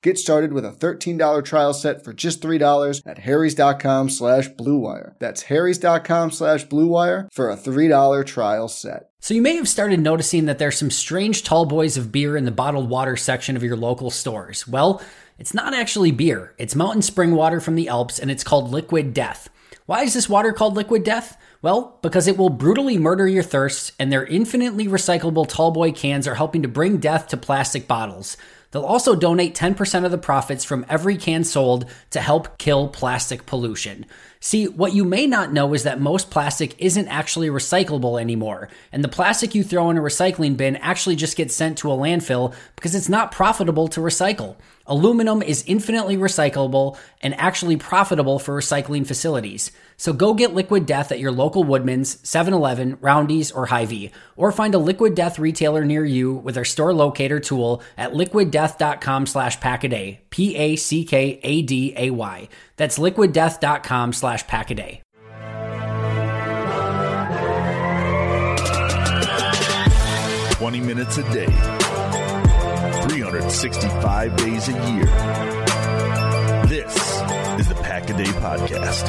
Get started with a $13 trial set for just $3 at harrys.com slash bluewire. That's harrys.com slash bluewire for a $3 trial set. So you may have started noticing that there's some strange tall boys of beer in the bottled water section of your local stores. Well, it's not actually beer. It's mountain spring water from the Alps and it's called Liquid Death. Why is this water called Liquid Death? Well, because it will brutally murder your thirst and their infinitely recyclable tallboy cans are helping to bring death to plastic bottles. They'll also donate 10% of the profits from every can sold to help kill plastic pollution. See, what you may not know is that most plastic isn't actually recyclable anymore, and the plastic you throw in a recycling bin actually just gets sent to a landfill because it's not profitable to recycle. Aluminum is infinitely recyclable and actually profitable for recycling facilities. So go get Liquid Death at your local Woodman's, 7-Eleven, Roundy's, or Hy-Vee, or find a Liquid Death retailer near you with our store locator tool at liquiddeath.com slash packaday, P-A-C-K-A-D-A-Y. That's liquiddeath.com slash packaday. Twenty minutes a day, 365 days a year. This is the Pack a Day Podcast.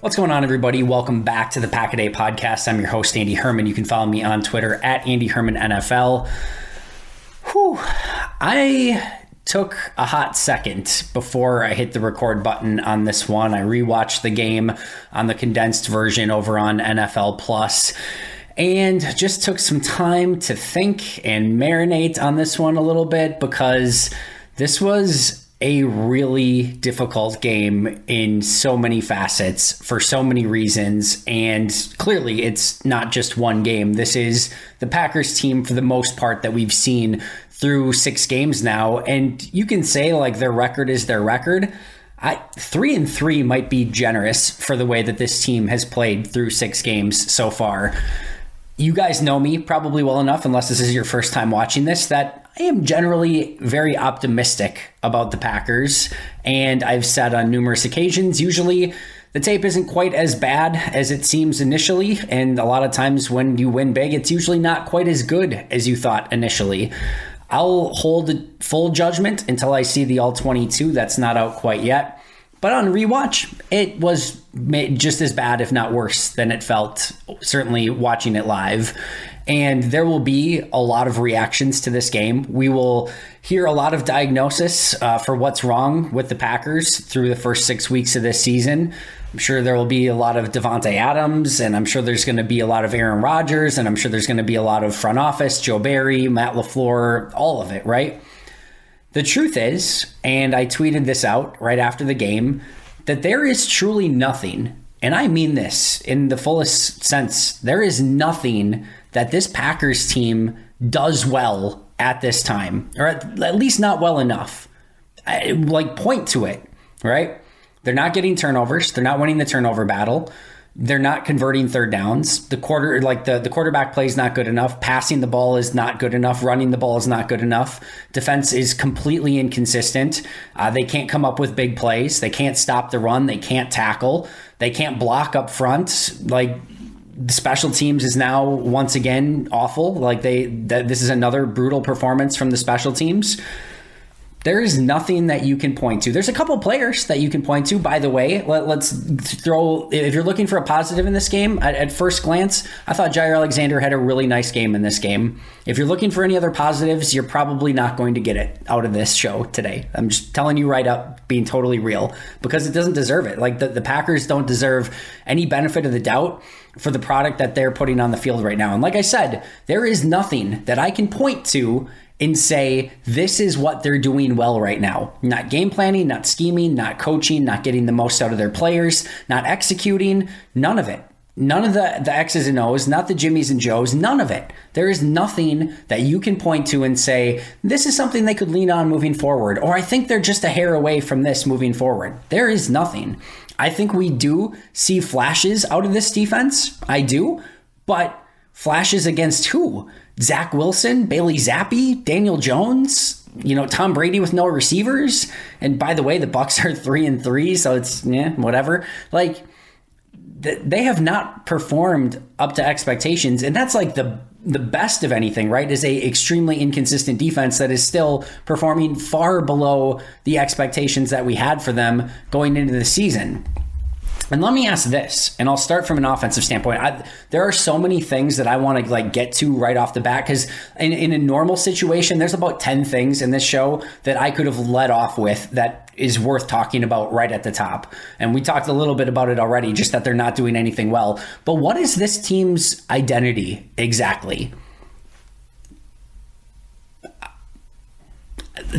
What's going on, everybody? Welcome back to the Pack a Day Podcast. I'm your host, Andy Herman. You can follow me on Twitter at Andy Herman NFL. Whew. I took a hot second before I hit the record button on this one. I rewatched the game on the condensed version over on NFL Plus and just took some time to think and marinate on this one a little bit because this was a really difficult game in so many facets for so many reasons. And clearly, it's not just one game. This is the Packers team, for the most part, that we've seen through six games now. And you can say, like, their record is their record. I, three and three might be generous for the way that this team has played through six games so far. You guys know me probably well enough, unless this is your first time watching this, that I am generally very optimistic about the Packers. And I've said on numerous occasions, usually the tape isn't quite as bad as it seems initially. And a lot of times when you win big, it's usually not quite as good as you thought initially. I'll hold full judgment until I see the all 22. That's not out quite yet. But on rewatch, it was just as bad, if not worse, than it felt, certainly watching it live. And there will be a lot of reactions to this game. We will hear a lot of diagnosis uh, for what's wrong with the Packers through the first six weeks of this season. I'm sure there will be a lot of Davante Adams, and I'm sure there's going to be a lot of Aaron Rodgers, and I'm sure there's going to be a lot of front office, Joe Barry, Matt LaFleur, all of it, right? The truth is, and I tweeted this out right after the game, that there is truly nothing, and I mean this in the fullest sense, there is nothing that this Packers team does well at this time, or at, at least not well enough. I, like, point to it, right? They're not getting turnovers, they're not winning the turnover battle. They're not converting third downs. The quarter, like the, the quarterback play is not good enough. Passing the ball is not good enough. Running the ball is not good enough. Defense is completely inconsistent. Uh, they can't come up with big plays. They can't stop the run. They can't tackle. They can't block up front. Like the special teams is now once again awful. Like they, that this is another brutal performance from the special teams. There is nothing that you can point to. There's a couple players that you can point to. By the way, Let, us throw. If you're looking for a positive in this game, at, at, first glance, I thought Jaire Alexander had a really nice game in this game. If you're looking for any other positives, you're probably not going to get it out of this show today. I'm just telling you right up, being totally real, because it doesn't deserve it. Like the, the Packers don't deserve any benefit of the doubt for the product that they're putting on the field right now. And like I said, there is nothing that I can point to and say, this is what they're doing well right now. Not game planning, not scheming, not coaching, not getting the most out of their players, not executing, none of it. None of the, the X's and O's, not the Jimmys and Joes, none of it. There is nothing that you can point to and say, this is something they could lean on moving forward, or I think they're just a hair away from this moving forward. There is nothing. I think we do see flashes out of this defense. I do, but flashes against who? Zach Wilson, Bailey Zappe, Daniel Jones, you know, Tom Brady with no receivers. And by the way, the Bucs are three and three, so it's yeah, whatever. Like they have not performed up to expectations, and that's like the the best of anything, right? Is a extremely inconsistent defense that is still performing far below the expectations that we had for them going into the season. And let me ask this, and I'll start from an offensive standpoint. I, there are so many things that I want to like get to right off the bat because in, in a normal situation, there's about ten things in this show that I could have led off with that is worth talking about right at the top. And we talked a little bit about it already, just that they're not doing anything well. But what is this team's identity exactly?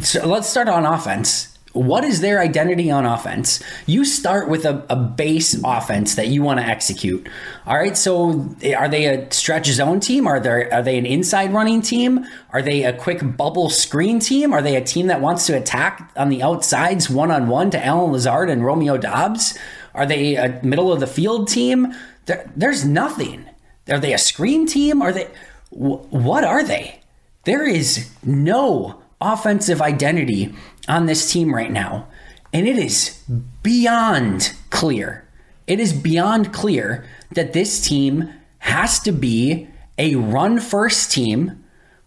So let's start on offense what is their identity on offense? You start with a, a base offense that you want to execute. All right. So are they a stretch zone team? Are they are they an inside running team? Are they a quick bubble screen team? Are they a team that wants to attack on the outsides one on one to Allen Lazard and Romeo Doubs? Are they a middle of the field team? There, there's nothing. Are they a screen team? Are they what are they? There is no offensive identity on this team right now. And it is beyond clear. It is beyond clear that this team has to be a run first team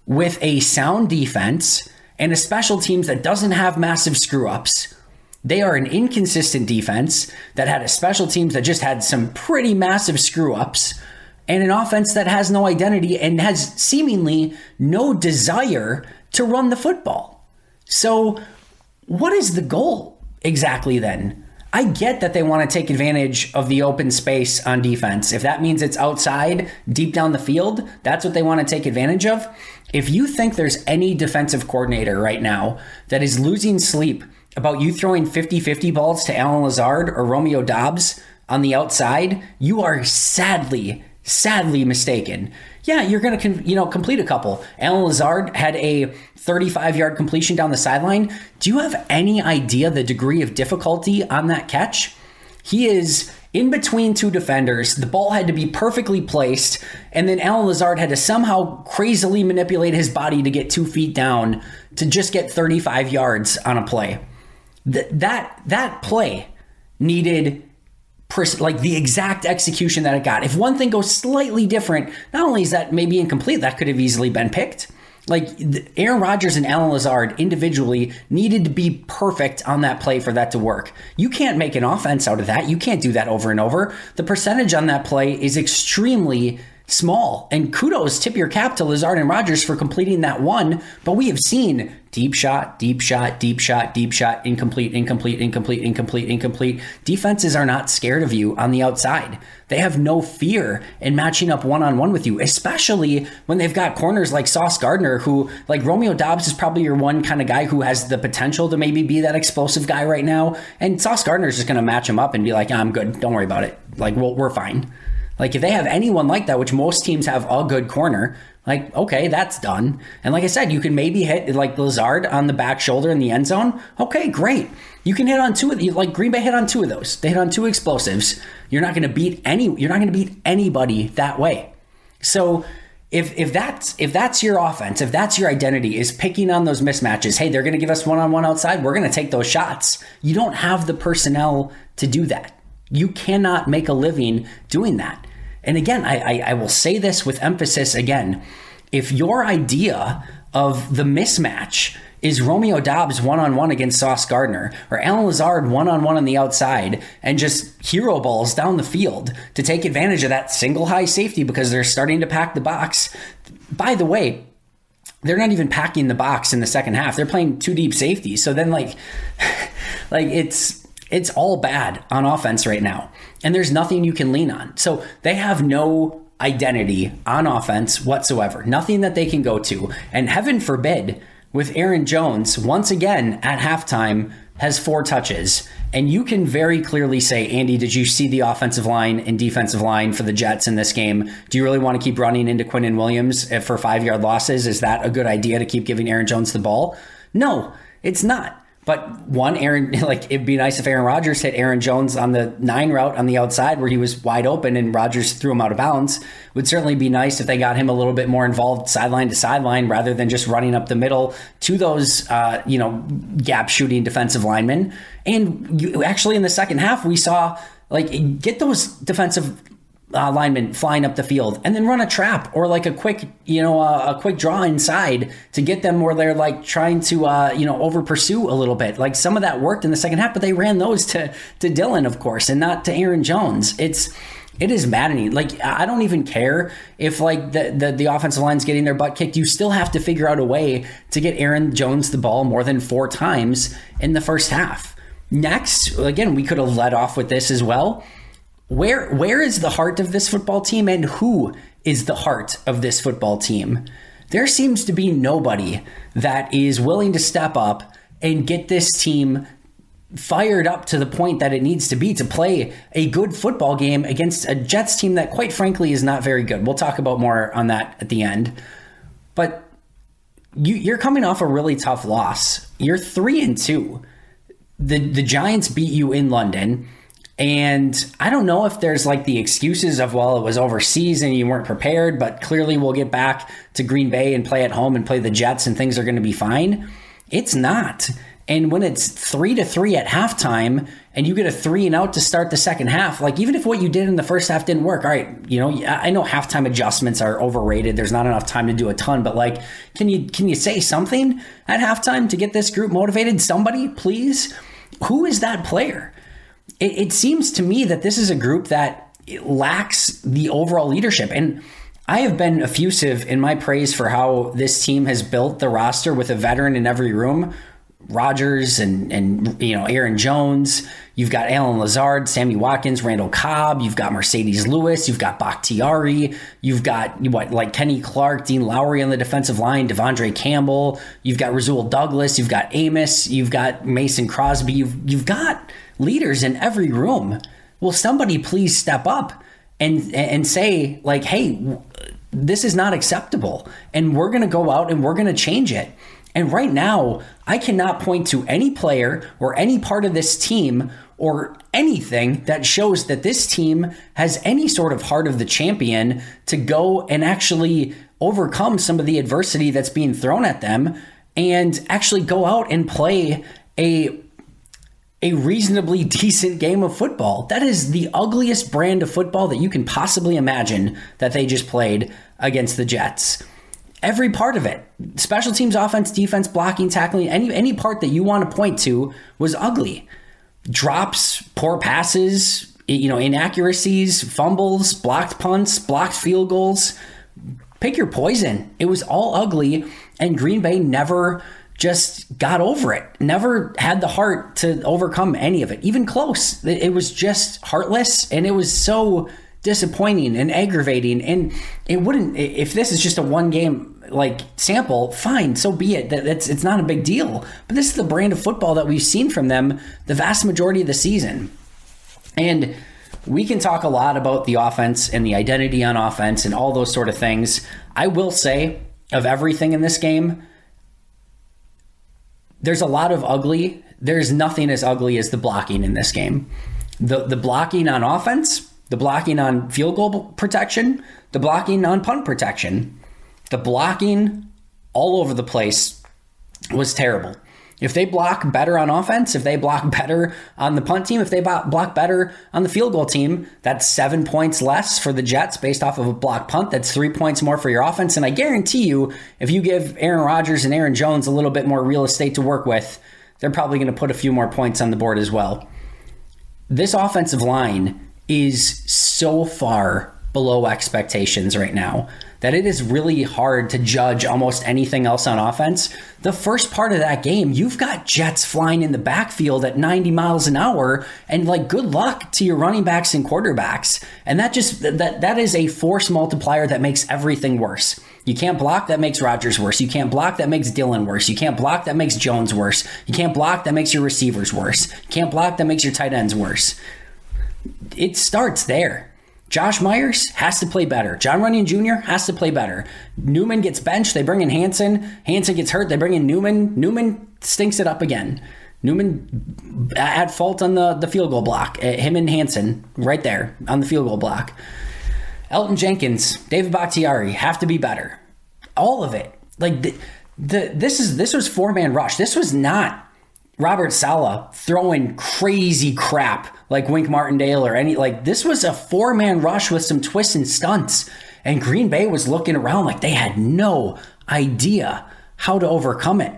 with a sound defense and a special teams that doesn't have massive screw ups. They are an inconsistent defense that had a special teams that just had some pretty massive screw ups and an offense that has no identity and has seemingly no desire to run the football. So what is the goal exactly then? I get that they want to take advantage of the open space on defense. If that means it's outside, deep down the field, that's what they want to take advantage of. If you think there's any defensive coordinator right now that is losing sleep about you throwing 50 50 balls to Allen Lazard or Romeo Doubs on the outside, you are sadly, sadly mistaken yeah, you're going to you know complete a couple. Allen Lazard had a 35 yard completion down the sideline. Do you have any idea the degree of difficulty on that catch? He is in between two defenders. The ball had to be perfectly placed, and then Allen Lazard had to somehow crazily manipulate his body to get two feet down to just get 35 yards on a play. Th- that that play needed like the exact execution that it got. If one thing goes slightly different, not only is that maybe incomplete, that could have easily been picked. Like Aaron Rodgers and Allen Lazard individually needed to be perfect on that play for that to work. You can't make an offense out of that. You can't do that over and over. The percentage on that play is extremely small. And kudos, tip your cap to Lazard and Rodgers for completing that one. But we have seen deep shot, deep shot, deep shot, deep shot, incomplete, incomplete, incomplete, incomplete, incomplete. Defenses are not scared of you on the outside. They have no fear in matching up one on one with you, especially when they've got corners like Sauce Gardner, who, like Romeo Doubs, is probably your one kind of guy who has the potential to maybe be that explosive guy right now. And Sauce Gardner is just going to match him up and be like, I'm good. Don't worry about it. Like, we're fine. Like if they have anyone like that, which most teams have a good corner, like okay, that's done. And like I said, you can maybe hit like Lazard on the back shoulder in the end zone. Okay, great. You can hit on two of like Green Bay hit on two of those. They hit on two explosives. You're not going to beat any. You're not going to beat anybody that way. So if if that's if that's your offense, if that's your identity, is picking on those mismatches. Hey, they're going to give us one on one outside. We're going to take those shots. You don't have the personnel to do that. You cannot make a living doing that. And again, I, I, I will say this with emphasis again. If your idea of the mismatch is Romeo Doubs one on one against Sauce Gardner or Allen Lazard one on one on the outside and just hero balls down the field to take advantage of that single high safety because they're starting to pack the box. By the way, they're not even packing the box in the second half. They're playing two deep safety. So then like like it's it's all bad on offense right now and there's nothing you can lean on. So they have no identity on offense whatsoever, nothing that they can go to. And heaven forbid, with Aaron Jones, once again at halftime, has four touches. And you can very clearly say, Andy, did you see the offensive line and defensive line for the Jets in this game? Do you really want to keep running into Quinnen Williams for five yard losses? Is that a good idea to keep giving Aaron Jones the ball? No, it's not. But one, Aaron, like it'd be nice if Aaron Rodgers hit Aaron Jones on the nine route on the outside where he was wide open and Rodgers threw him out of bounds. Would certainly be nice if they got him a little bit more involved sideline to sideline rather than just running up the middle to those, uh, you know, gap shooting defensive linemen. And you, actually, in the second half, we saw like get those defensive uh, lineman flying up the field and then run a trap or like a quick you know uh, a quick draw inside to get them where they're like trying to uh, you know over pursue a little bit like some of that worked in the second half but they ran those to to Dillon, of course and not to Aaron Jones it's it is maddening. Like I don't even care if like the, the the offensive line's getting their butt kicked. You still have to figure out a way to get Aaron Jones the ball more than four times in the first half. Next, again, we could have led off with this as well where where is the heart of this football team and who is the heart of this football team? There seems to be nobody that is willing to step up and get this team fired up to the point that it needs to be to play a good football game against a Jets team that quite frankly is not very good. We'll talk about more on that at the end. But you, are coming off a really tough loss. You're three and two. The the Giants beat you in London. And I don't know if there's like the excuses of, well, it was overseas and you weren't prepared, but clearly we'll get back to Green Bay and play at home and play the Jets and things are going to be fine. It's not. And when it's three to three at halftime and you get a three and out to start the second half, like even if what you did in the first half didn't work, all right, you know, I know halftime adjustments are overrated. There's not enough time to do a ton, but like, can you can you say something at halftime to get this group motivated? Somebody, please. Who is that player? It, it seems to me that this is a group that lacks the overall leadership. And I have been effusive in my praise for how this team has built the roster with a veteran in every room. Rodgers and and you know Aaron Jones. You've got Allen Lazard, Sammy Watkins, Randall Cobb. You've got Marcedes Lewis. You've got Bakhtiari. You've got what like Kenny Clark, Dean Lowry on the defensive line, De'Vondre Campbell. You've got Rasul Douglas. You've got Amos. You've got Mason Crosby. You've you've got leaders in every room. Will somebody please step up and and say like, "Hey, this is not acceptable and we're going to go out and we're going to change it." And right now, I cannot point to any player or any part of this team or anything that shows that this team has any sort of heart of the champion to go and actually overcome some of the adversity that's being thrown at them and actually go out and play a a reasonably decent game of football. That is the ugliest brand of football that you can possibly imagine that they just played against the Jets. Every part of it, special teams, offense, defense, blocking, tackling, any any part that you want to point to was ugly. Drops, poor passes, you know, inaccuracies, fumbles, blocked punts, blocked field goals. Pick your poison. It was all ugly, and Green Bay never just got over it. Never had the heart to overcome any of it, even close. It was just heartless, and it was so disappointing and aggravating. And it wouldn't if this is just a one game like sample, fine, so be it. That it's it's not a big deal. But this is the brand of football that we've seen from them the vast majority of the season. And we can talk a lot about the offense and the identity on offense and all those sort of things. I will say of everything in this game, there's a lot of ugly. There's nothing as ugly as the blocking in this game. The the blocking on offense, the blocking on field goal protection, the blocking on punt protection, the blocking all over the place was terrible. If they block better on offense, if they block better on the punt team, if they block better on the field goal team, that's seven points less for the Jets based off of a block punt. That's three points more for your offense. And I guarantee you, if you give Aaron Rodgers and Aaron Jones a little bit more real estate to work with, they're probably going to put a few more points on the board as well. This offensive line is so far below expectations right now that it is really hard to judge almost anything else on offense. The first part of that game, you've got Jets flying in the backfield at 90 miles an hour, and like good luck to your running backs and quarterbacks. And that just that that is a force multiplier that makes everything worse. You can't block, that makes Rodgers worse. You can't block, that makes Dillon worse. You can't block, that makes Jones worse. You can't block, that makes your receivers worse. You can't block, that makes your tight ends worse. It starts there. Josh Myers has to play better. Jon Runyan Jr. has to play better. Newman gets benched. They bring in Hanson. Hanson gets hurt. They bring in Newman. Newman stinks it up again. Newman at fault on the, the field goal block. Uh, him and Hanson right there on the field goal block. Elgton Jenkins, David Bakhtiari have to be better. All of it. Like the, the this is this was four man rush. This was not Robert Saleh throwing crazy crap like Wink Martindale or any like this was a four man rush with some twists and stunts, and Green Bay was looking around like they had no idea how to overcome it.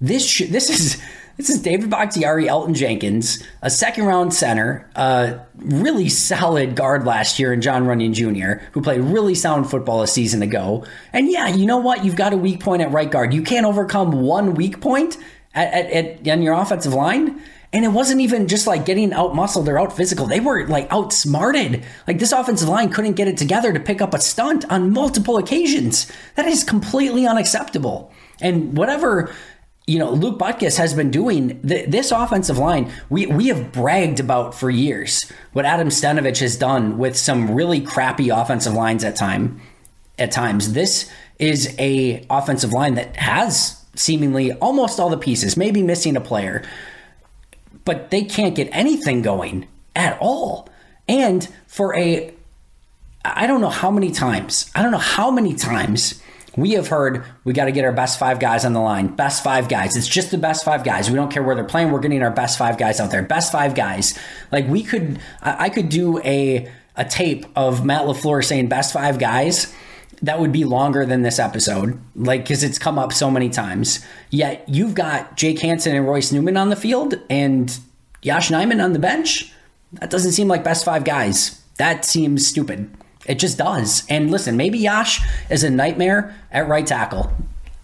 This sh- this is this is David Bakhtiari, Elgton Jenkins, a second round center, a really solid guard last year, and Jon Runyan Jr., who played really sound football a season ago. And yeah, you know what? You've got a weak point at right guard. You can't overcome one weak point at, at, at on your offensive line. And it wasn't even just like getting out muscled or out physical. They were like outsmarted. Like this offensive line couldn't get it together to pick up a stunt on multiple occasions. That is completely unacceptable. And whatever you know Luke Butkus has been doing th- this offensive line we we have bragged about for years what Adam Stenavich has done with some really crappy offensive lines at time at times this is a offensive line that has seemingly almost all the pieces maybe missing a player but they can't get anything going at all. And for a, I don't know how many times, I don't know how many times we have heard we got to get our best five guys on the line. Best five guys. It's just the best five guys. We don't care where they're playing. We're getting our best five guys out there. Best five guys. Like we could, I could do a a tape of Matt LaFleur saying best five guys that would be longer than this episode, like because it's come up so many times. Yet you've got Jake Hanson and Royce Newman on the field and Yosh Nijman on the bench. That doesn't seem like best five guys. That seems stupid. It just does. And listen, maybe Yosh is a nightmare at right tackle.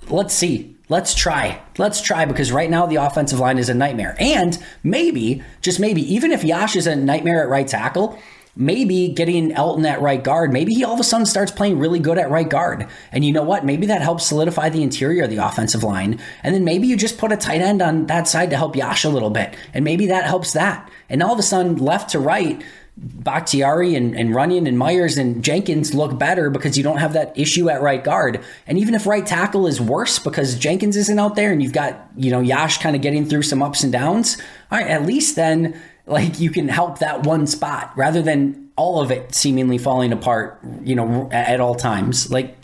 Let's see. Let's try. Let's try because right now the offensive line is a nightmare. And maybe, just maybe, even if Yosh is a nightmare at right tackle, maybe getting Elgton at right guard, maybe he all of a sudden starts playing really good at right guard. And you know what? Maybe that helps solidify the interior of the offensive line. And then maybe you just put a tight end on that side to help Yosh a little bit. And maybe that helps that. And all of a sudden, left to right, Bakhtiari and, and Runyan and Myers and Jenkins look better because you don't have that issue at right guard. And even if right tackle is worse because Jenkins isn't out there and you've got, you know, Yosh kind of getting through some ups and downs, all right, at least then like you can help that one spot rather than all of it seemingly falling apart, you know, at all times. Like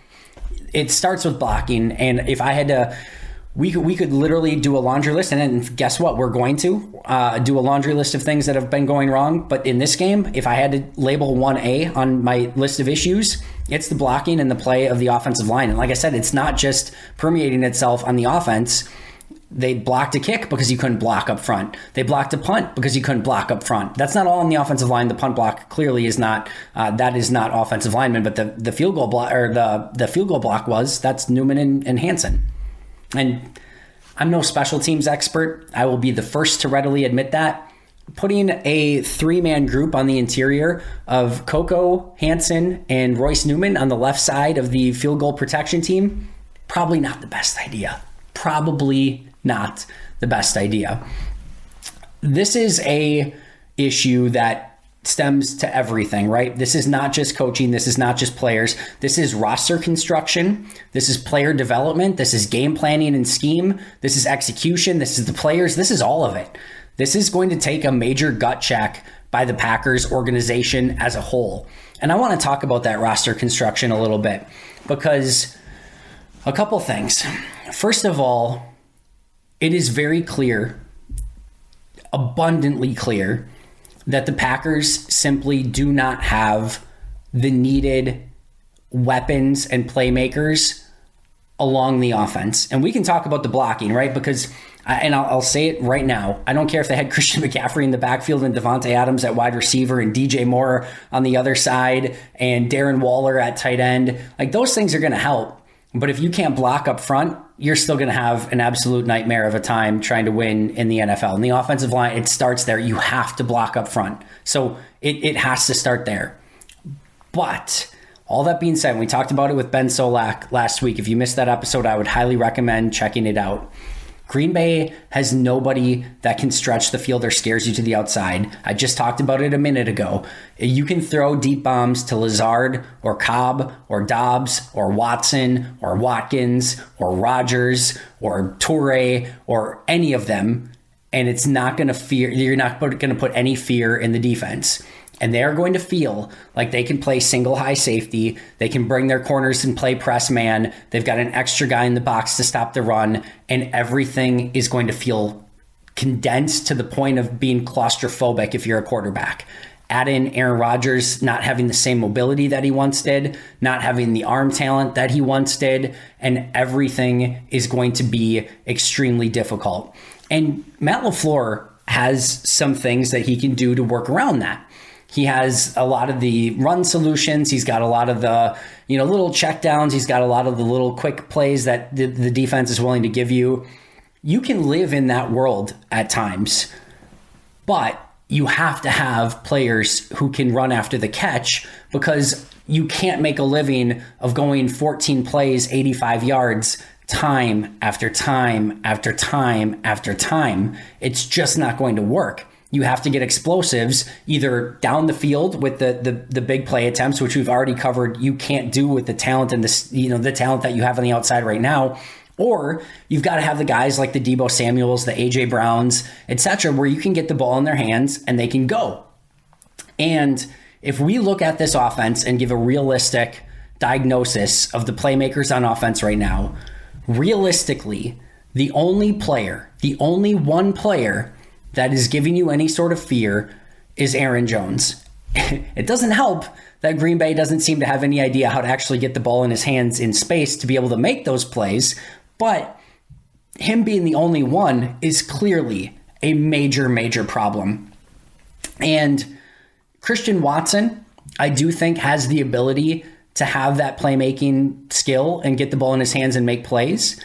it starts with blocking. And if I had to, we could, we could literally do a laundry list. And then guess what? We're going to uh, do a laundry list of things that have been going wrong. But in this game, if I had to label 1A on my list of issues, it's the blocking and the play of the offensive line. And like I said, it's not just permeating itself on the offense They blocked a kick because you couldn't block up front. They blocked a punt because you couldn't block up front. That's not all on the offensive line. The punt block clearly is not uh, that is not offensive lineman, but the, the field goal block or the the field goal block was that's Newman and, and Hanson. And I'm no special teams expert. I will be the first to readily admit that. Putting a three man group on the interior of Coco, Hanson, and Royce Newman on the left side of the field goal protection team, probably not the best idea. Probably not the best idea. This is a issue that stems to everything, right? This is not just coaching, this is not just players. This is roster construction, this is player development, this is game planning and scheme, this is execution, this is the players, this is all of it. This is going to take a major gut check by the Packers organization as a whole. And I want to talk about that roster construction a little bit because a couple things. First of all, it is very clear, abundantly clear, that the Packers simply do not have the needed weapons and playmakers along the offense. And we can talk about the blocking, right? Because, and I'll, I'll, say it right now, I don't care if they had Christian McCaffrey in the backfield and Davante Adams at wide receiver and DJ Moore on the other side and Darren Waller at tight end. Like those things are going to help. But if you can't block up front, you're still going to have an absolute nightmare of a time trying to win in the NFL. And the offensive line, it starts there. You have to block up front. So it, it has to start there. But all that being said, we talked about it with Ben Solak last week. If you missed that episode, I would highly recommend checking it out. Green Bay has nobody that can stretch the field or scares you to the outside. I just talked about it a minute ago. You can throw deep bombs to Lazard or Cobb or Doubs or Watson or Watkins or Rodgers or Toure or any of them, and it's not going to fear. You're not going to put any fear in the defense and they are going to feel like they can play single high safety. They can bring their corners and play press man. They've got an extra guy in the box to stop the run, and everything is going to feel condensed to the point of being claustrophobic if you're a quarterback. Add in Aaron Rodgers not having the same mobility that he once did, not having the arm talent that he once did, and everything is going to be extremely difficult. And Matt LaFleur has some things that he can do to work around that. He has a lot of the run solutions. He's got a lot of the, you know, little checkdowns. He's got a lot of the little quick plays that the, the defense is willing to give you. You can live in that world at times, but you have to have players who can run after the catch because you can't make a living of going 14 plays, 85 yards time after time after time after time. It's just not going to work you have to get explosives either down the field with the, the the big play attempts, which we've already covered. You can't do with the talent and the you know the talent that you have on the outside right now. Or you've got to have the guys like the Deebo Samuels, the AJ Browns, etc., where you can get the ball in their hands and they can go. And if we look at this offense and give a realistic diagnosis of the playmakers on offense right now, realistically, the only player, the only one player that is giving you any sort of fear is Aaron Jones. it doesn't help that Green Bay doesn't seem to have any idea how to actually get the ball in his hands in space to be able to make those plays, but him being the only one is clearly a major, major problem. And Christian Watson, I do think, has the ability to have that playmaking skill and get the ball in his hands and make plays,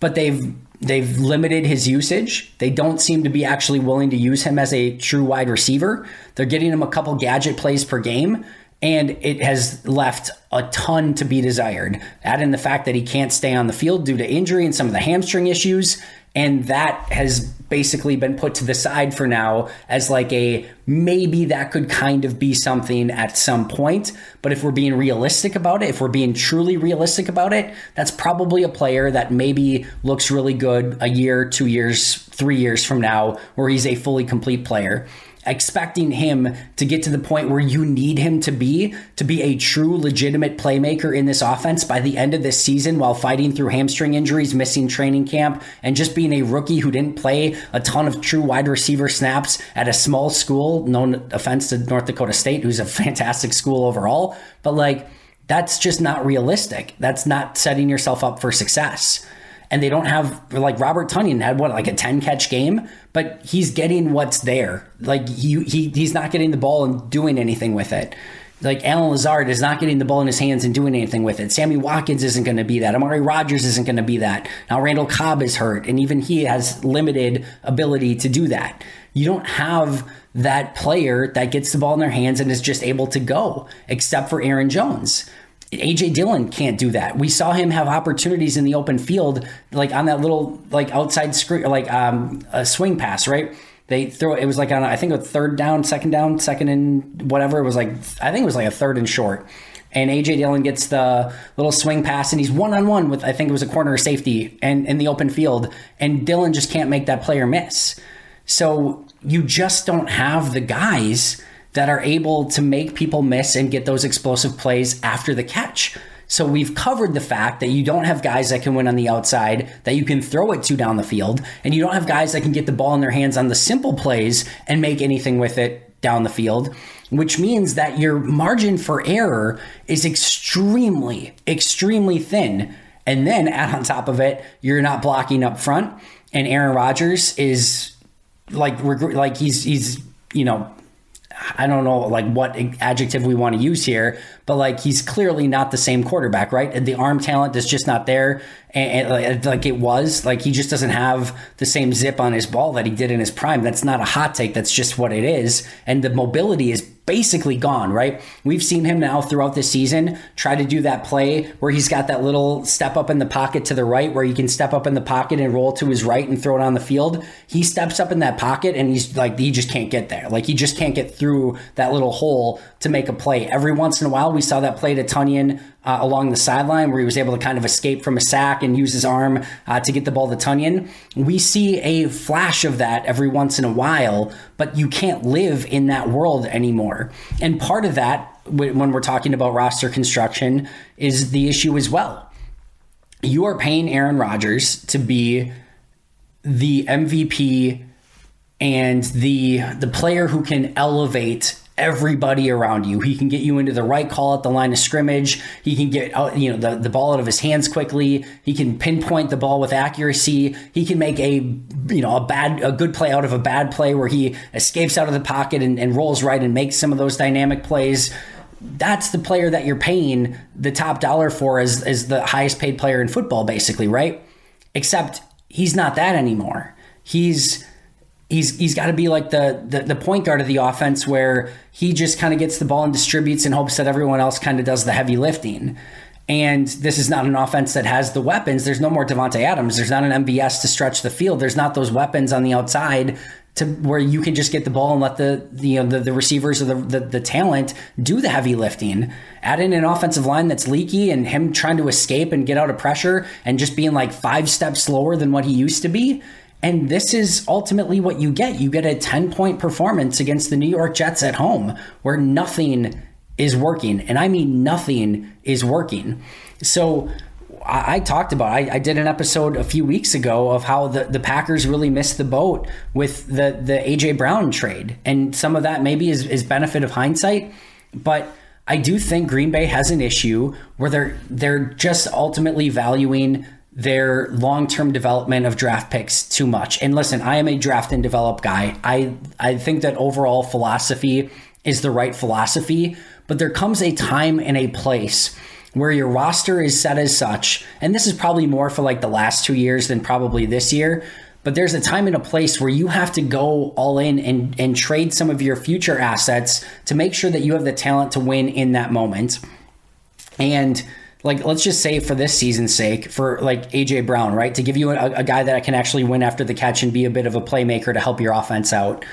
but they've They've limited his usage. They don't seem to be actually willing to use him as a true wide receiver. They're getting him a couple gadget plays per game, and it has left a ton to be desired. Add in the fact that he can't stay on the field due to injury and some of the hamstring issues, and that has basically been put to the side for now as like a maybe that could kind of be something at some point. But if we're being realistic about it, if we're being truly realistic about it, that's probably a player that maybe looks really good a year, two years, three years from now, where he's a fully complete player expecting him to get to the point where you need him to be to be a true legitimate playmaker in this offense by the end of this season while fighting through hamstring injuries, missing training camp, and just being a rookie who didn't play a ton of true wide receiver snaps at a small school. No offense to North Dakota State, who's a fantastic school overall, but like that's just not realistic. That's not setting yourself up for success. And they don't have like Robert Tonyan had what like a 10 catch game, but he's getting what's there. Like he, he he's not getting the ball and doing anything with it. Like Allen Lazard is not getting the ball in his hands and doing anything with it. Sammy Watkins isn't going to be that. Amari Rodgers isn't going to be that. Now Randall Cobb is hurt, and even he has limited ability to do that. You don't have that player that gets the ball in their hands and is just able to go, except for Aaron Jones. AJ Dillon can't do that. We saw him have opportunities in the open field, like on that little like outside screen, like um, a swing pass, right? They throw it was like on I think a third down, second down, second and whatever. It was like I think it was like a third and short. And AJ Dillon gets the little swing pass, and he's one on one with I think it was a corner safety and in the open field, and Dillon just can't make that player miss. So you just don't have the guys that are able to make people miss and get those explosive plays after the catch. So we've covered the fact that you don't have guys that can win on the outside, that you can throw it to down the field, and you don't have guys that can get the ball in their hands on the simple plays and make anything with it down the field, which means that your margin for error is extremely, extremely thin. And then add on top of it, you're not blocking up front, and Aaron Rodgers is like like he's he's you know I don't know like what adjective we want to use here, but like he's clearly not the same quarterback, right? The arm talent is just not there, and, and, like it was. Like he just doesn't have the same zip on his ball that he did in his prime. That's not a hot take. That's just what it is. And the mobility is basically gone, right? We've seen him now throughout the season try to do that play where he's got that little step up in the pocket to the right where he can step up in the pocket and roll to his right and throw it on the field. He steps up in that pocket and he's like, he just can't get there. Like he just can't get through that little hole to make a play. Every once in a while, we saw that play to Tonyan uh, along the sideline where he was able to kind of escape from a sack and use his arm uh, to get the ball to Tonyan. We see a flash of that every once in a while, but you can't live in that world anymore. And part of that, when we're talking about roster construction, is the issue as well. You are paying Aaron Rodgers to be the MVP and the the player who can elevate everybody around you. He can get you into the right call at the line of scrimmage. He can get out, you know, the, the ball out of his hands quickly. He can pinpoint the ball with accuracy. He can make a, you know, a bad, a good play out of a bad play where he escapes out of the pocket and, and rolls right and makes some of those dynamic plays. That's the player that you're paying the top dollar for as, as the highest paid player in football, basically, right? Except he's not that anymore. He's he's he's got to be like the, the, the point guard of the offense where he just kind of gets the ball and distributes in hopes that everyone else kind of does the heavy lifting. And this is not an offense that has the weapons. There's no more Davante Adams. There's not an MVS to stretch the field. There's not those weapons on the outside to where you can just get the ball and let the, the you know the, the receivers or the, the, the talent do the heavy lifting. Add in an offensive line that's leaky and him trying to escape and get out of pressure and just being like five steps slower than what he used to be and this is ultimately what you get. You get a 10 point performance against the New York Jets at home where nothing is working. And I mean, nothing is working. So I, I talked about, I, I, did an episode a few weeks ago of how the, the Packers really missed the boat with the, the AJ Brown trade. And some of that maybe is, is benefit of hindsight. But I do think Green Bay has an issue where they're they're just ultimately valuing their long-term development of draft picks too much. And listen, I am a draft and develop guy. I I think that overall philosophy is the right philosophy, but there comes a time and a place where your roster is set as such, and this is probably more for like the last 2 years than probably this year, but there's a time and a place where you have to go all in and and trade some of your future assets to make sure that you have the talent to win in that moment. And like let's just say for this season's sake, for like AJ Brown, right, to give you a, a, guy that can actually win after the catch and be a bit of a playmaker to help your offense out.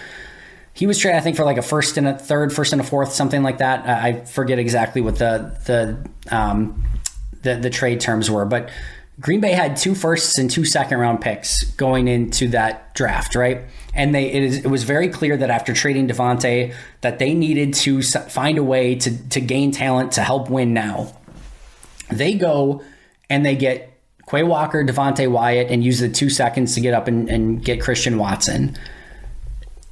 He was traded, I think, for like a first and a third, first and a fourth, something like that. I forget exactly what the the um, the, the trade terms were, but Green Bay had two firsts and two second round picks going into that draft, right? And they it, is, it was very clear that after trading Davante, that they needed to find a way to to gain talent to help win now they go and they get Quay Walker, Devonte Wyatt, and use the two seconds to get up and, and get Christian Watson.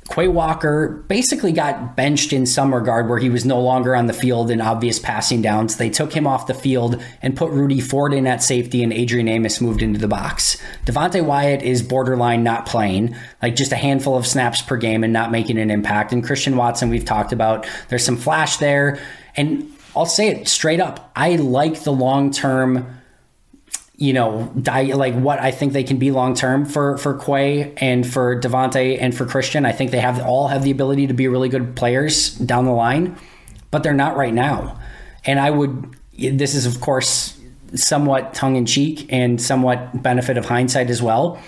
Quay Walker basically got benched in some regard where he was no longer on the field in obvious passing downs. They took him off the field and put Rudy Ford in at safety, and Adrian Amos moved into the box. Devonte Wyatt is borderline not playing, like just a handful of snaps per game and not making an impact. And Christian Watson, we've talked about, there's some flash there. And I'll say it straight up I like the long term you know, like what I think they can be long term for for Quay and for Devonte and for Christian. I think they have all have the ability to be really good players down the line, but they're not right now. And I would. This is of course somewhat tongue in cheek and somewhat benefit of hindsight as well.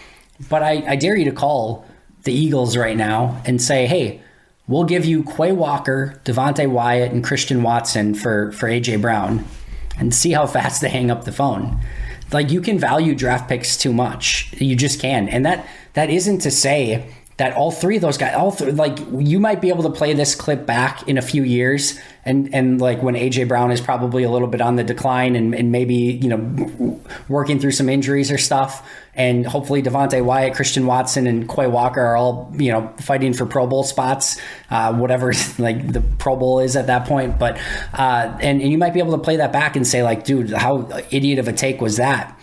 But I, I dare you to call the Eagles right now and say, hey, we'll give you Quay Walker, Devonte Wyatt, and Christian Watson for for AJ Brown, and see how fast they hang up the phone like you can value draft picks too much. You just can. And that that isn't to say that all three of those guys, all like you might be able to play this clip back in a few years, and and like when AJ Brown is probably a little bit on the decline, and, and maybe you know working through some injuries or stuff, and hopefully Devonte Wyatt, Christian Watson, and Quay Walker are all you know fighting for Pro Bowl spots, uh, whatever like the Pro Bowl is at that point. But uh, and and you might be able to play that back and say like, dude, how idiot of a take was that?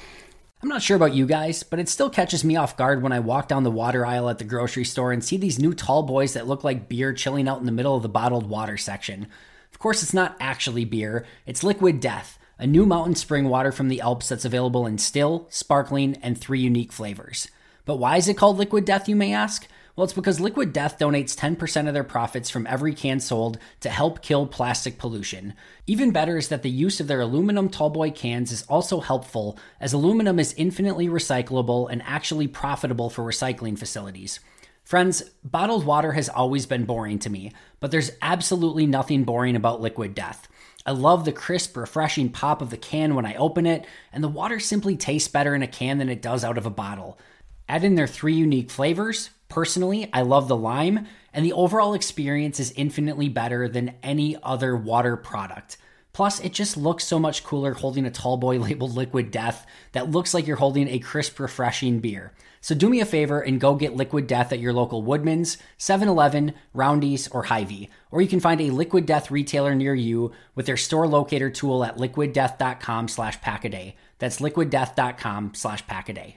I'm not sure about you guys, but it still catches me off guard when I walk down the water aisle at the grocery store and see these new tall boys that look like beer chilling out in the middle of the bottled water section. Of course, it's not actually beer, it's Liquid Death, a new mountain spring water from the Alps that's available in still, sparkling, and three unique flavors. But why is it called Liquid Death, you may ask? Well, it's because Liquid Death donates 10% of their profits from every can sold to help kill plastic pollution. Even better is that the use of their aluminum tallboy cans is also helpful, as aluminum is infinitely recyclable and actually profitable for recycling facilities. Friends, bottled water has always been boring to me, but there's absolutely nothing boring about Liquid Death. I love the crisp, refreshing pop of the can when I open it, and the water simply tastes better in a can than it does out of a bottle. Add in their three unique flavors Personally, I love the lime, and the overall experience is infinitely better than any other water product. Plus, it just looks so much cooler holding a tall boy labeled Liquid Death that looks like you're holding a crisp, refreshing beer. So do me a favor and go get Liquid Death at your local Woodman's, 7-Eleven, Roundy's, or Hy-Vee. Or you can find a Liquid Death retailer near you with their store locator tool at liquiddeath.com slash packaday. That's liquiddeath.com slash packaday.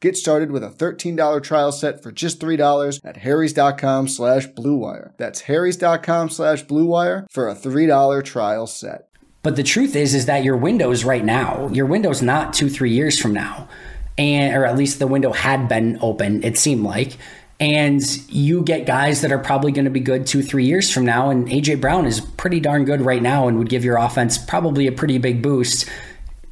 Get started with a $13 trial set for just $3 at harrys.com slash bluewire. That's harrys.com slash bluewire for a $3 trial set. But the truth is, is that your window's right now. Your window's not two, three years from now. And, or at least the window had been open, it seemed like. And you get guys that are probably going to be good two, three years from now. And AJ Brown is pretty darn good right now and would give your offense probably a pretty big boost.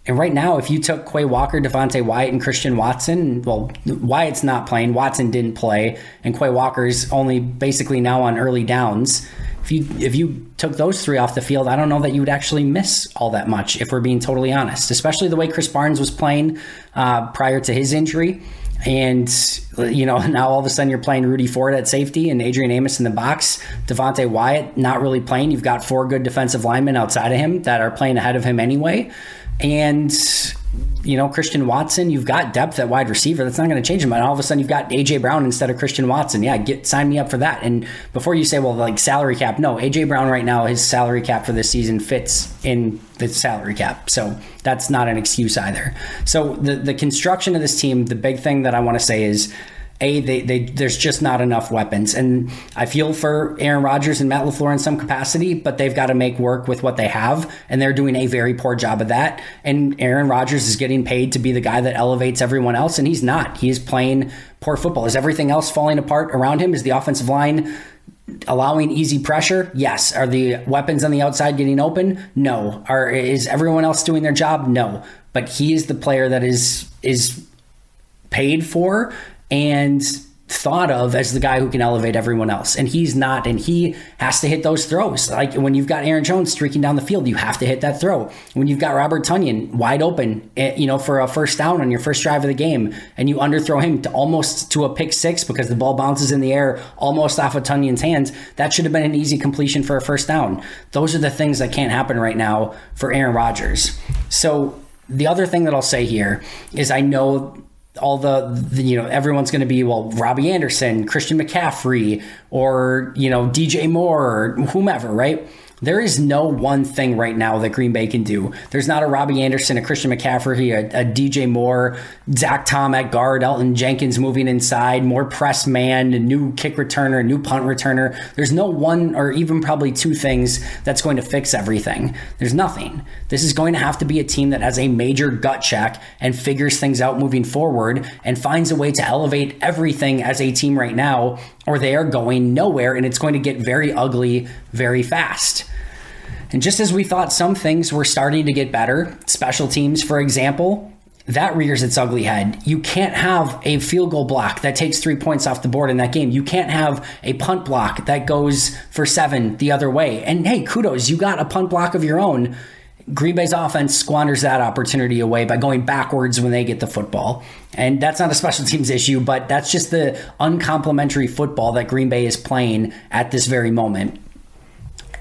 And right now, if you took Quay Walker, Devonte Wyatt, and Christian Watson, well, Wyatt's not playing, Watson didn't play, and Quay Walker's only basically now on early downs. If you if you took those three off the field, I don't know that you would actually miss all that much. If we're being totally honest, especially the way Krys Barnes was playing uh, prior to his injury. And you know now all of a sudden you're playing Rudy Ford at safety and Adrian Amos in the box. Devonte Wyatt not really playing. You've got four good defensive linemen outside of him that are playing ahead of him anyway. And you know, Christian Watson, you've got depth at wide receiver. That's not going to change him. And all of a sudden, you've got AJ Brown instead of Christian Watson. Yeah, get sign me up for that. And before you say, well, like salary cap, no, AJ Brown right now, his salary cap for this season fits in the salary cap. So that's not an excuse either. So the the construction of this team, the big thing that I want to say is a they, they there's just not enough weapons. And i feel for aaron rodgers and matt lafleur in some capacity but they've got to make work with what they have and they're doing a very poor job of that. And aaron rodgers is getting paid to be the guy that elevates everyone else and he's not. He's playing poor football. Is everything else falling apart around him? Is the offensive line allowing easy pressure? Yes. Are the weapons on the outside getting open? No. Are is everyone else doing their job? No. But he is the player that is is paid for and thought of as the guy who can elevate everyone else. And he's not, and he has to hit those throws. Like when you've got Aaron Jones streaking down the field, you have to hit that throw. When you've got Robert Tonyan wide open, eh, you know, for a first down on your first drive of the game, and you underthrow him to almost to a pick six because the ball bounces in the air almost off of Tonyan's hands, that should have been an easy completion for a first down. Those are the things that can't happen right now for Aaron Rodgers. So the other thing that I'll say here is I know all the, the, you know everyone's going to be well Robbie Anderson, Christian McCaffrey, or you know DJ Moore, or whomever, right? There is no one thing right now that Green Bay can do. There's not a Robbie Anderson, a Christian McCaffrey, a, a DJ Moore, Zach Tom at guard, Elgton Jenkins moving inside, more press man, a new kick returner, a new punt returner. There's no one or even probably two things that's going to fix everything. There's nothing. This is going to have to be a team that has a major gut check and figures things out moving forward and finds a way to elevate everything as a team right now, or they are going nowhere and it's going to get very ugly very fast. And just as we thought some things were starting to get better, special teams, for example, that rears its ugly head. You can't have a field goal block that takes three points off the board in that game. You can't have a punt block that goes for seven the other way. And hey, kudos, you got a punt block of your own. Green Bay's offense squanders that opportunity away by going backwards when they get the football. And that's not a special teams issue, but that's just the uncomplimentary football that Green Bay is playing at this very moment.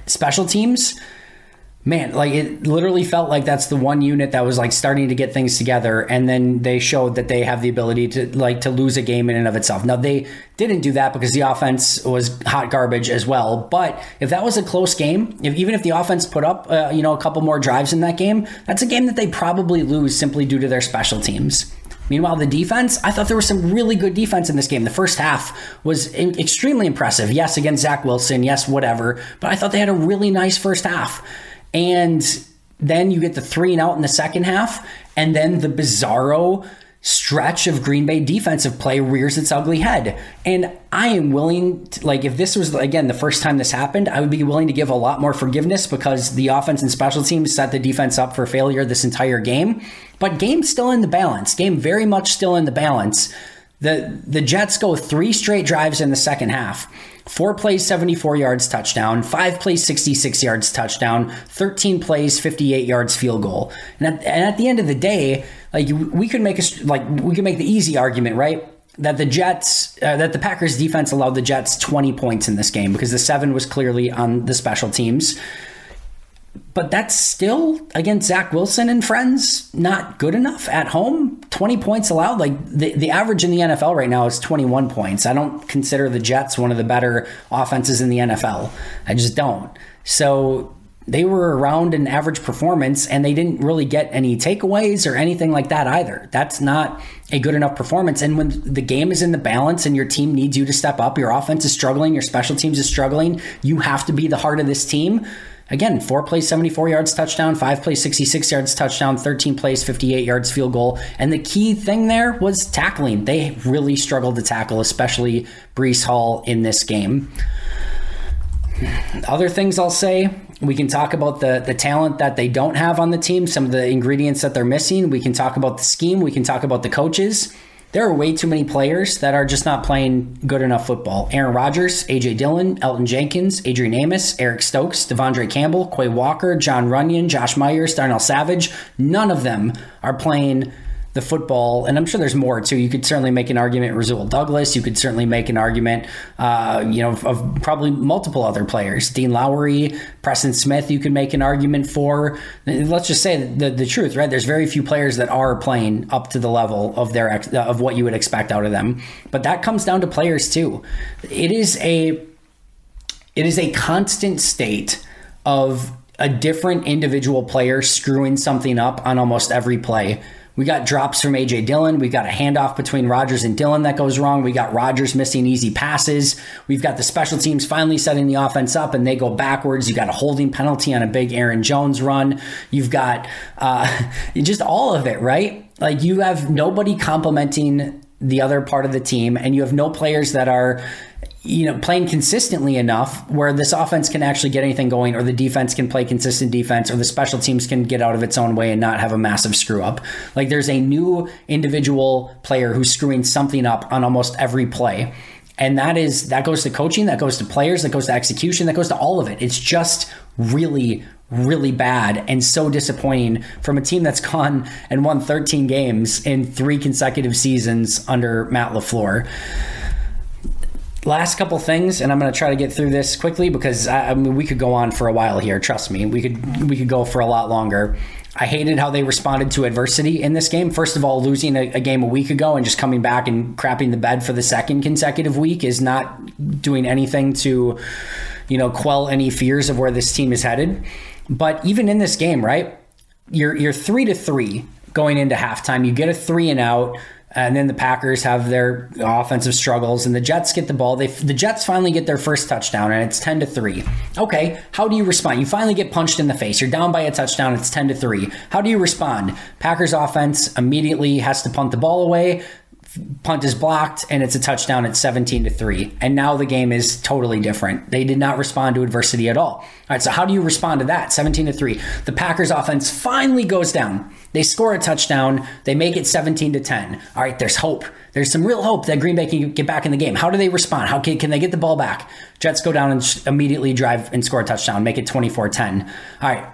Special teams, man, like it literally felt like that's the one unit that was like starting to get things together, and then they showed that they have the ability to like to lose a game in and of itself. Now they didn't do that because the offense was hot garbage as well. But if that was a close game, if even if the offense put up uh, you know a couple more drives in that game, that's a game that they probably lose simply due to their special teams. Meanwhile, the defense, I thought there was some really good defense in this game. The first half was extremely impressive. Yes, against Zach Wilson, yes, whatever. But I thought they had a really nice first half. And then you get the three and out in the second half, and then the bizarro stretch of Green Bay defensive play rears its ugly head. And I am willing to, like, if this was, again, the first time this happened, I would be willing to give a lot more forgiveness because the offense and special teams set the defense up for failure this entire game. But game still in the balance. Game very much still in the balance. The, the Jets go three straight drives in the second half. Four plays, 74 yards touchdown. Five plays, 66 yards touchdown. 13 plays, 58 yards field goal. And at, and at the end of the day, like we could make a like we could make the easy argument, right? That the Jets, uh, that the Packers defense allowed the Jets 20 points in this game because the seven was clearly on the special teams but that's still against Zach Wilson and friends not good enough at home. 20 points allowed. Like the, the average in the NFL right now is 21 points. I don't consider the Jets one of the better offenses in the NFL. I just don't. So they were around an average performance and they didn't really get any takeaways or anything like that either. That's not a good enough performance. And when the game is in the balance and your team needs you to step up, your offense is struggling, your special teams is struggling, you have to be the heart of this team. Again, four plays, 74 yards touchdown, five plays, 66 yards touchdown, 13 plays, 58 yards field goal. And the key thing there was tackling. They really struggled to tackle, especially Breece Hall in this game. Other things I'll say, we can talk about the the talent that they don't have on the team, some of the ingredients that they're missing. We can talk about the scheme, we can talk about the coaches. There are way too many players that are just not playing good enough football. Aaron Rodgers, AJ Dillon, Elgton Jenkins, Adrian Amos, Eric Stokes, De'Vondre Campbell, Quay Walker, Jon Runyan, Josh Myers, Darnell Savage. None of them are playing the football, and I'm sure there's more too. You could certainly make an argument Rasul Douglas. You could certainly make an argument, uh, you know, of, probably multiple other players. Dean Lowry, Preston Smith. You could make an argument for. Let's just say the the truth, right? There's very few players that are playing up to the level of their of what you would expect out of them. But that comes down to players too. It is a it is a constant state of a different individual player screwing something up on almost every play we got drops from AJ Dillon. We've got a handoff between Rodgers and Dillon that goes wrong. We got Rodgers missing easy passes. We've got the special teams finally setting the offense up and they go backwards. You got a holding penalty on a big Aaron Jones run. You've got uh, just all of it, right? Like you have nobody complimenting the other part of the team and you have no players that are you know, playing consistently enough where this offense can actually get anything going, or the defense can play consistent defense, or the special teams can get out of its own way and not have a massive screw up. Like there's a new individual player who's screwing something up on almost every play. And that is that goes to coaching, that goes to players, that goes to execution, that goes to all of it. It's just really, really bad and so disappointing from a team that's gone and won 13 games in three consecutive seasons under Matt LaFleur last couple things and i'm going to try to get through this quickly because I, I, mean we could go on for a while here trust me. We could we could go for a lot longer. I hated how they responded to adversity in this game. First of all losing a, a game a week ago and just coming back and crapping the bed for the second consecutive week is not doing anything to you know quell any fears of where this team is headed. But even in this game right you're you're three to three going into halftime. You get a three and out and then the Packers have their offensive struggles, and the Jets get the ball. They the Jets finally get their first touchdown, and it's ten to three. Okay, how do you respond? You finally get punched in the face. You're down by a touchdown. It's ten to three. How do you respond? Packers offense immediately has to punt the ball away punt is blocked and it's a touchdown at 17 to 3 and now the game is totally different they did not respond to adversity at all all right so how do you respond to that 17 to 3 the packers offense finally goes down they score a touchdown they make it 17 to 10 all right there's hope there's some real hope that green bay can get back in the game how do they respond how can, can they get the ball back jets go down and immediately drive and score a touchdown make it 24-10 all right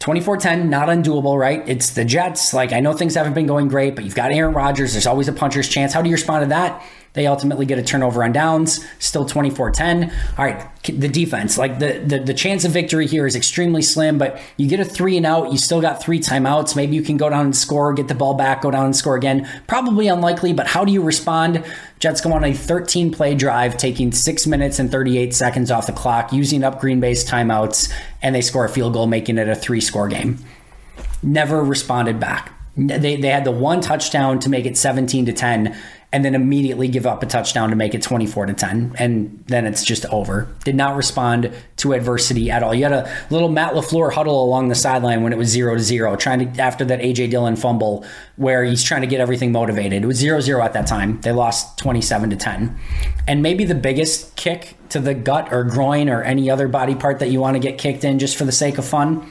24-10, not undoable, right? It's the Jets. Like I know things haven't been going great, but you've got Aaron Rodgers. There's always a puncher's chance. How do you respond to that? They ultimately get a turnover on downs, still 24-10. All right, the defense, like the, the the chance of victory here is extremely slim, but you get a three and out, you still got three timeouts. Maybe you can go down and score, get the ball back, go down and score again. Probably unlikely, but how do you respond? Jets go on a 13 play drive, taking six minutes and 38 seconds off the clock, using up Green Bay's timeouts, and they score a field goal, making it a three score game. Never responded back. They, they had the one touchdown to make it 17 to 10 and then immediately give up a touchdown to make it 24 to 10 and then it's just over. Did not respond to adversity at all. You had a little matt lafleur huddle along the sideline when it was 0 to 0 trying to after that aj dillon fumble where he's trying to get everything motivated. It was 0 0 at that time. They lost 27 to 10 and maybe the biggest kick to the gut or groin or any other body part that you want to get kicked in just for the sake of fun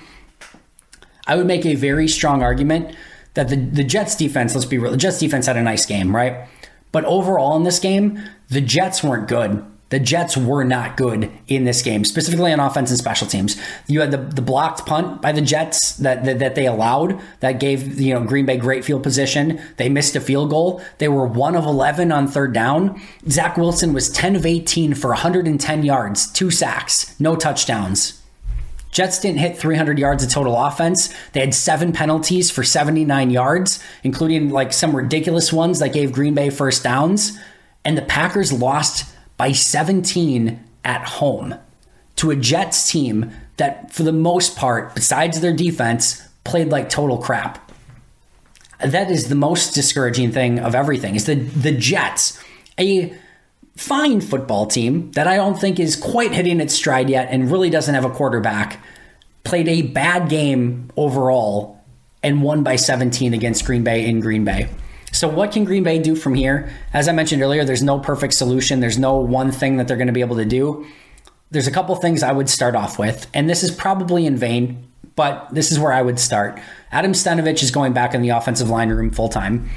i would make a very strong argument that the, the Jets defense, let's be real, the Jets defense had a nice game, right? But overall in this game, the Jets weren't good. The Jets were not good in this game, specifically on offense and special teams. You had the, the blocked punt by the Jets that, that, that they allowed that gave you know Green Bay great field position. They missed a field goal. They were one of eleven on third down. Zach Wilson was ten of eighteen for 110 yards, two sacks, no touchdowns. Jets didn't hit 300 yards of total offense. They had seven penalties for 79 yards, including like some ridiculous ones that gave Green Bay first downs. And the Packers lost by 17 at home to a Jets team that, for the most part, besides their defense, played like total crap. That is the most discouraging thing of everything. Is the the Jets, a fine football team that I don't think is quite hitting its stride yet and really doesn't have a quarterback, played a bad game overall and won by 17 against Green Bay in Green Bay. So, what can Green Bay do from here? As I mentioned earlier, there's no perfect solution. There's no one thing that they're going to be able to do. There's a couple things I would start off with, and this is probably in vain, but this is where I would start. Adam Stenavich is going back in the offensive line room full time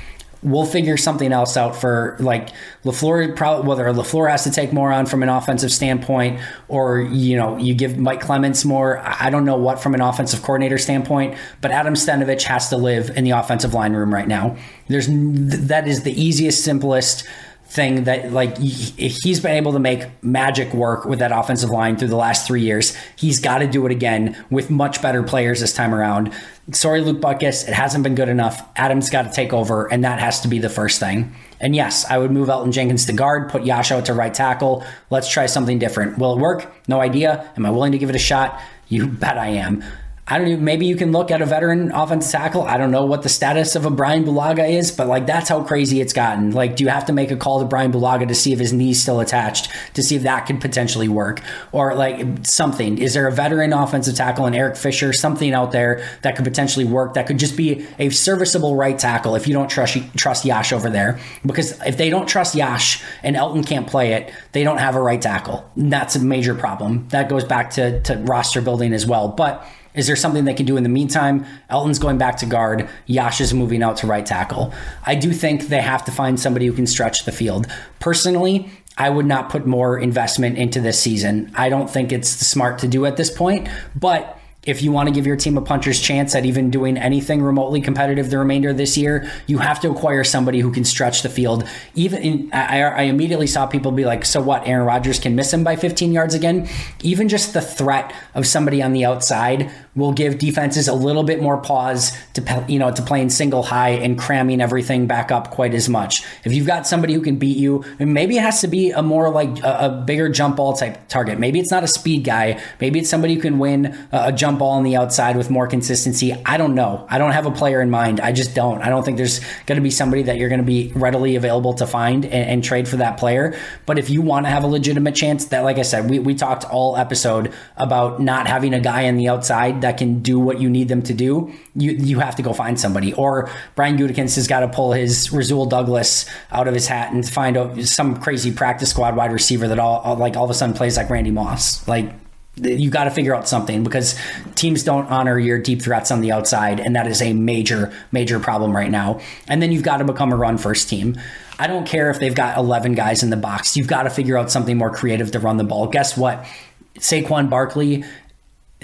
we'll figure something else out for like LaFleur probably whether LaFleur has to take more on from an offensive standpoint or you know you give Mike Clements more. I don't know what from an offensive coordinator standpoint but Adam Stenavich has to live in the offensive line room right now. There's that is the easiest simplest thing that like he's been able to make magic work with that offensive line through the last three years. He's got to do it again with much better players this time around. Sorry, Luke Butkus, it hasn't been good enough. Adams got to take over, and that has to be the first thing. And yes, I would move Elgton Jenkins to guard, put Yosh out to right tackle. Let's try something different. Will it work? No idea. Am I willing to give it a shot? You bet I am. I don't know. Maybe you can look at a veteran offensive tackle. I don't know what the status of a Brian Bulaga is, but like that's how crazy it's gotten. Like, do you have to make a call to Brian Bulaga to see if his knee's still attached to see if that could potentially work, or like something? Is there a veteran offensive tackle and Eric Fisher, something out there that could potentially work? That could just be a serviceable right tackle if you don't trust trust Yosh over there. Because if they don't trust Yosh and Elgton can't play it, they don't have a right tackle. That's a major problem. That goes back to to roster building as well, but is there something they can do in the meantime? Elgton's going back to guard. Yosh is moving out to right tackle. I do think they have to find somebody who can stretch the field. Personally, I would not put more investment into this season. I don't think it's smart to do at this point, but if you want to give your team a puncher's chance at even doing anything remotely competitive the remainder of this year, you have to acquire somebody who can stretch the field. Even in, I, I, immediately saw people be like, "So what? Aaron Rodgers can miss him by 15 yards again." Even just the threat of somebody on the outside will give defenses a little bit more pause to you know to playing single high and cramming everything back up quite as much. If you've got somebody who can beat you, maybe it has to be a more like a, a bigger jump ball type target. Maybe it's not a speed guy. Maybe it's somebody who can win a, jump ball on the outside with more consistency. I don't know. I don't have a player in mind. I just don't. I don't think there's going to be somebody that you're going to be readily available to find and, and trade for that player. But if you want to have a legitimate chance, that like I said, we we talked all episode about not having a guy on the outside that can do what you need them to do, you you have to go find somebody. Or Brian Gutekunst has got to pull his Rasul Douglas out of his hat and find a, some crazy practice squad wide receiver that all like all of a sudden plays like Randy Moss. Like you got to figure out something because teams don't honor your deep threats on the outside, and that is a major, major problem right now. And then you've got to become a run first team. I don't care if they've got 11 guys in the box. You've got to figure out something more creative to run the ball. Guess what? Saquon Barkley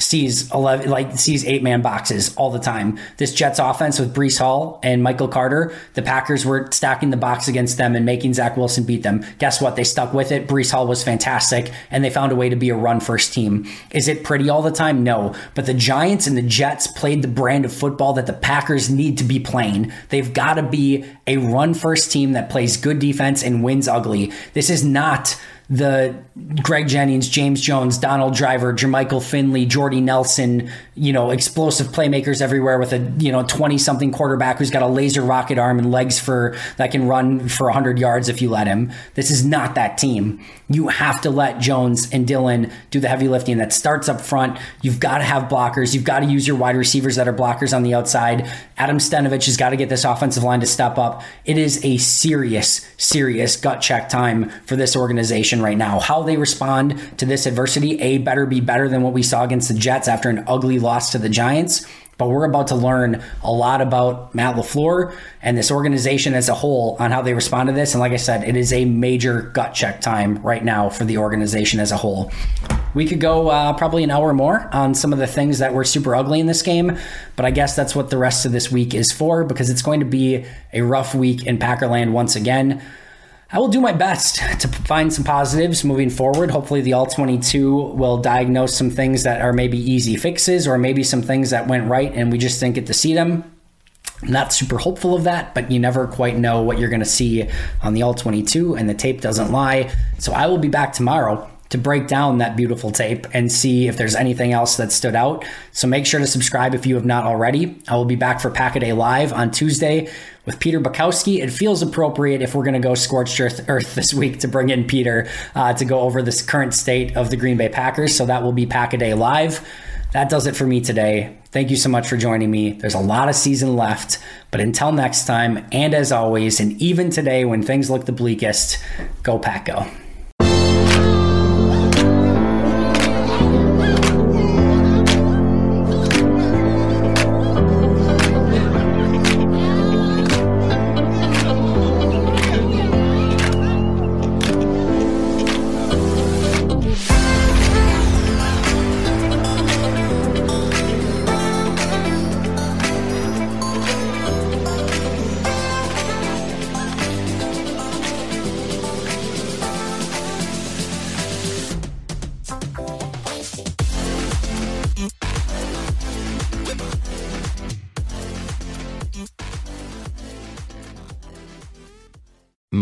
sees 11 like sees eight man boxes all the time. This Jets offense with Breece Hall and Michael Carter, the Packers were stacking the box against them and making Zach Wilson beat them. Guess what? They stuck with it. Breece Hall was fantastic and they found a way to be a run first team. Is it pretty all the time? No. But the Giants and the Jets played the brand of football that the Packers need to be playing. They've got to be a run first team that plays good defense and wins ugly. This is not the Greg Jennings, James Jones, Donald Driver, Jermichael Finley, Jordy Nelson, you know, explosive playmakers everywhere with a, you know, 20 something quarterback who's got a laser rocket arm and legs for that can run for 100 yards if you let him. This is not that team. You have to let Jones and Dillon do the heavy lifting that starts up front. You've got to have blockers. You've got to use your wide receivers that are blockers on the outside. Adam Stenavich has got to get this offensive line to step up. It is a serious, serious gut check time for this organization right now. How they respond to this adversity, A, better be better than what we saw against the Jets after an ugly loss to the Giants. But we're about to learn a lot about Matt LaFleur and this organization as a whole on how they respond to this. And like I said, it is a major gut check time right now for the organization as a whole. We could go uh, probably an hour more on some of the things that were super ugly in this game, but I guess that's what the rest of this week is for because it's going to be a rough week in Packerland once again. I will do my best to find some positives moving forward. Hopefully, the All 22 will diagnose some things that are maybe easy fixes or maybe some things that went right and we just didn't get to see them. I'm not super hopeful of that, but you never quite know what you're going to see on the All 22, and the tape doesn't lie. So I will be back tomorrow to break down that beautiful tape and see if there's anything else that stood out. So make sure to subscribe if you have not already. I will be back for Pack a Day Live on Tuesday with Peter Bukowski. It feels appropriate if we're going to go scorched earth, this week to bring in Peter uh, to go over this current state of the Green Bay Packers. So that will be Pack a Day Live. That does it for me today. Thank you so much for joining me. There's a lot of season left, but until next time, and as always, and even today when things look the bleakest, go Pack Go.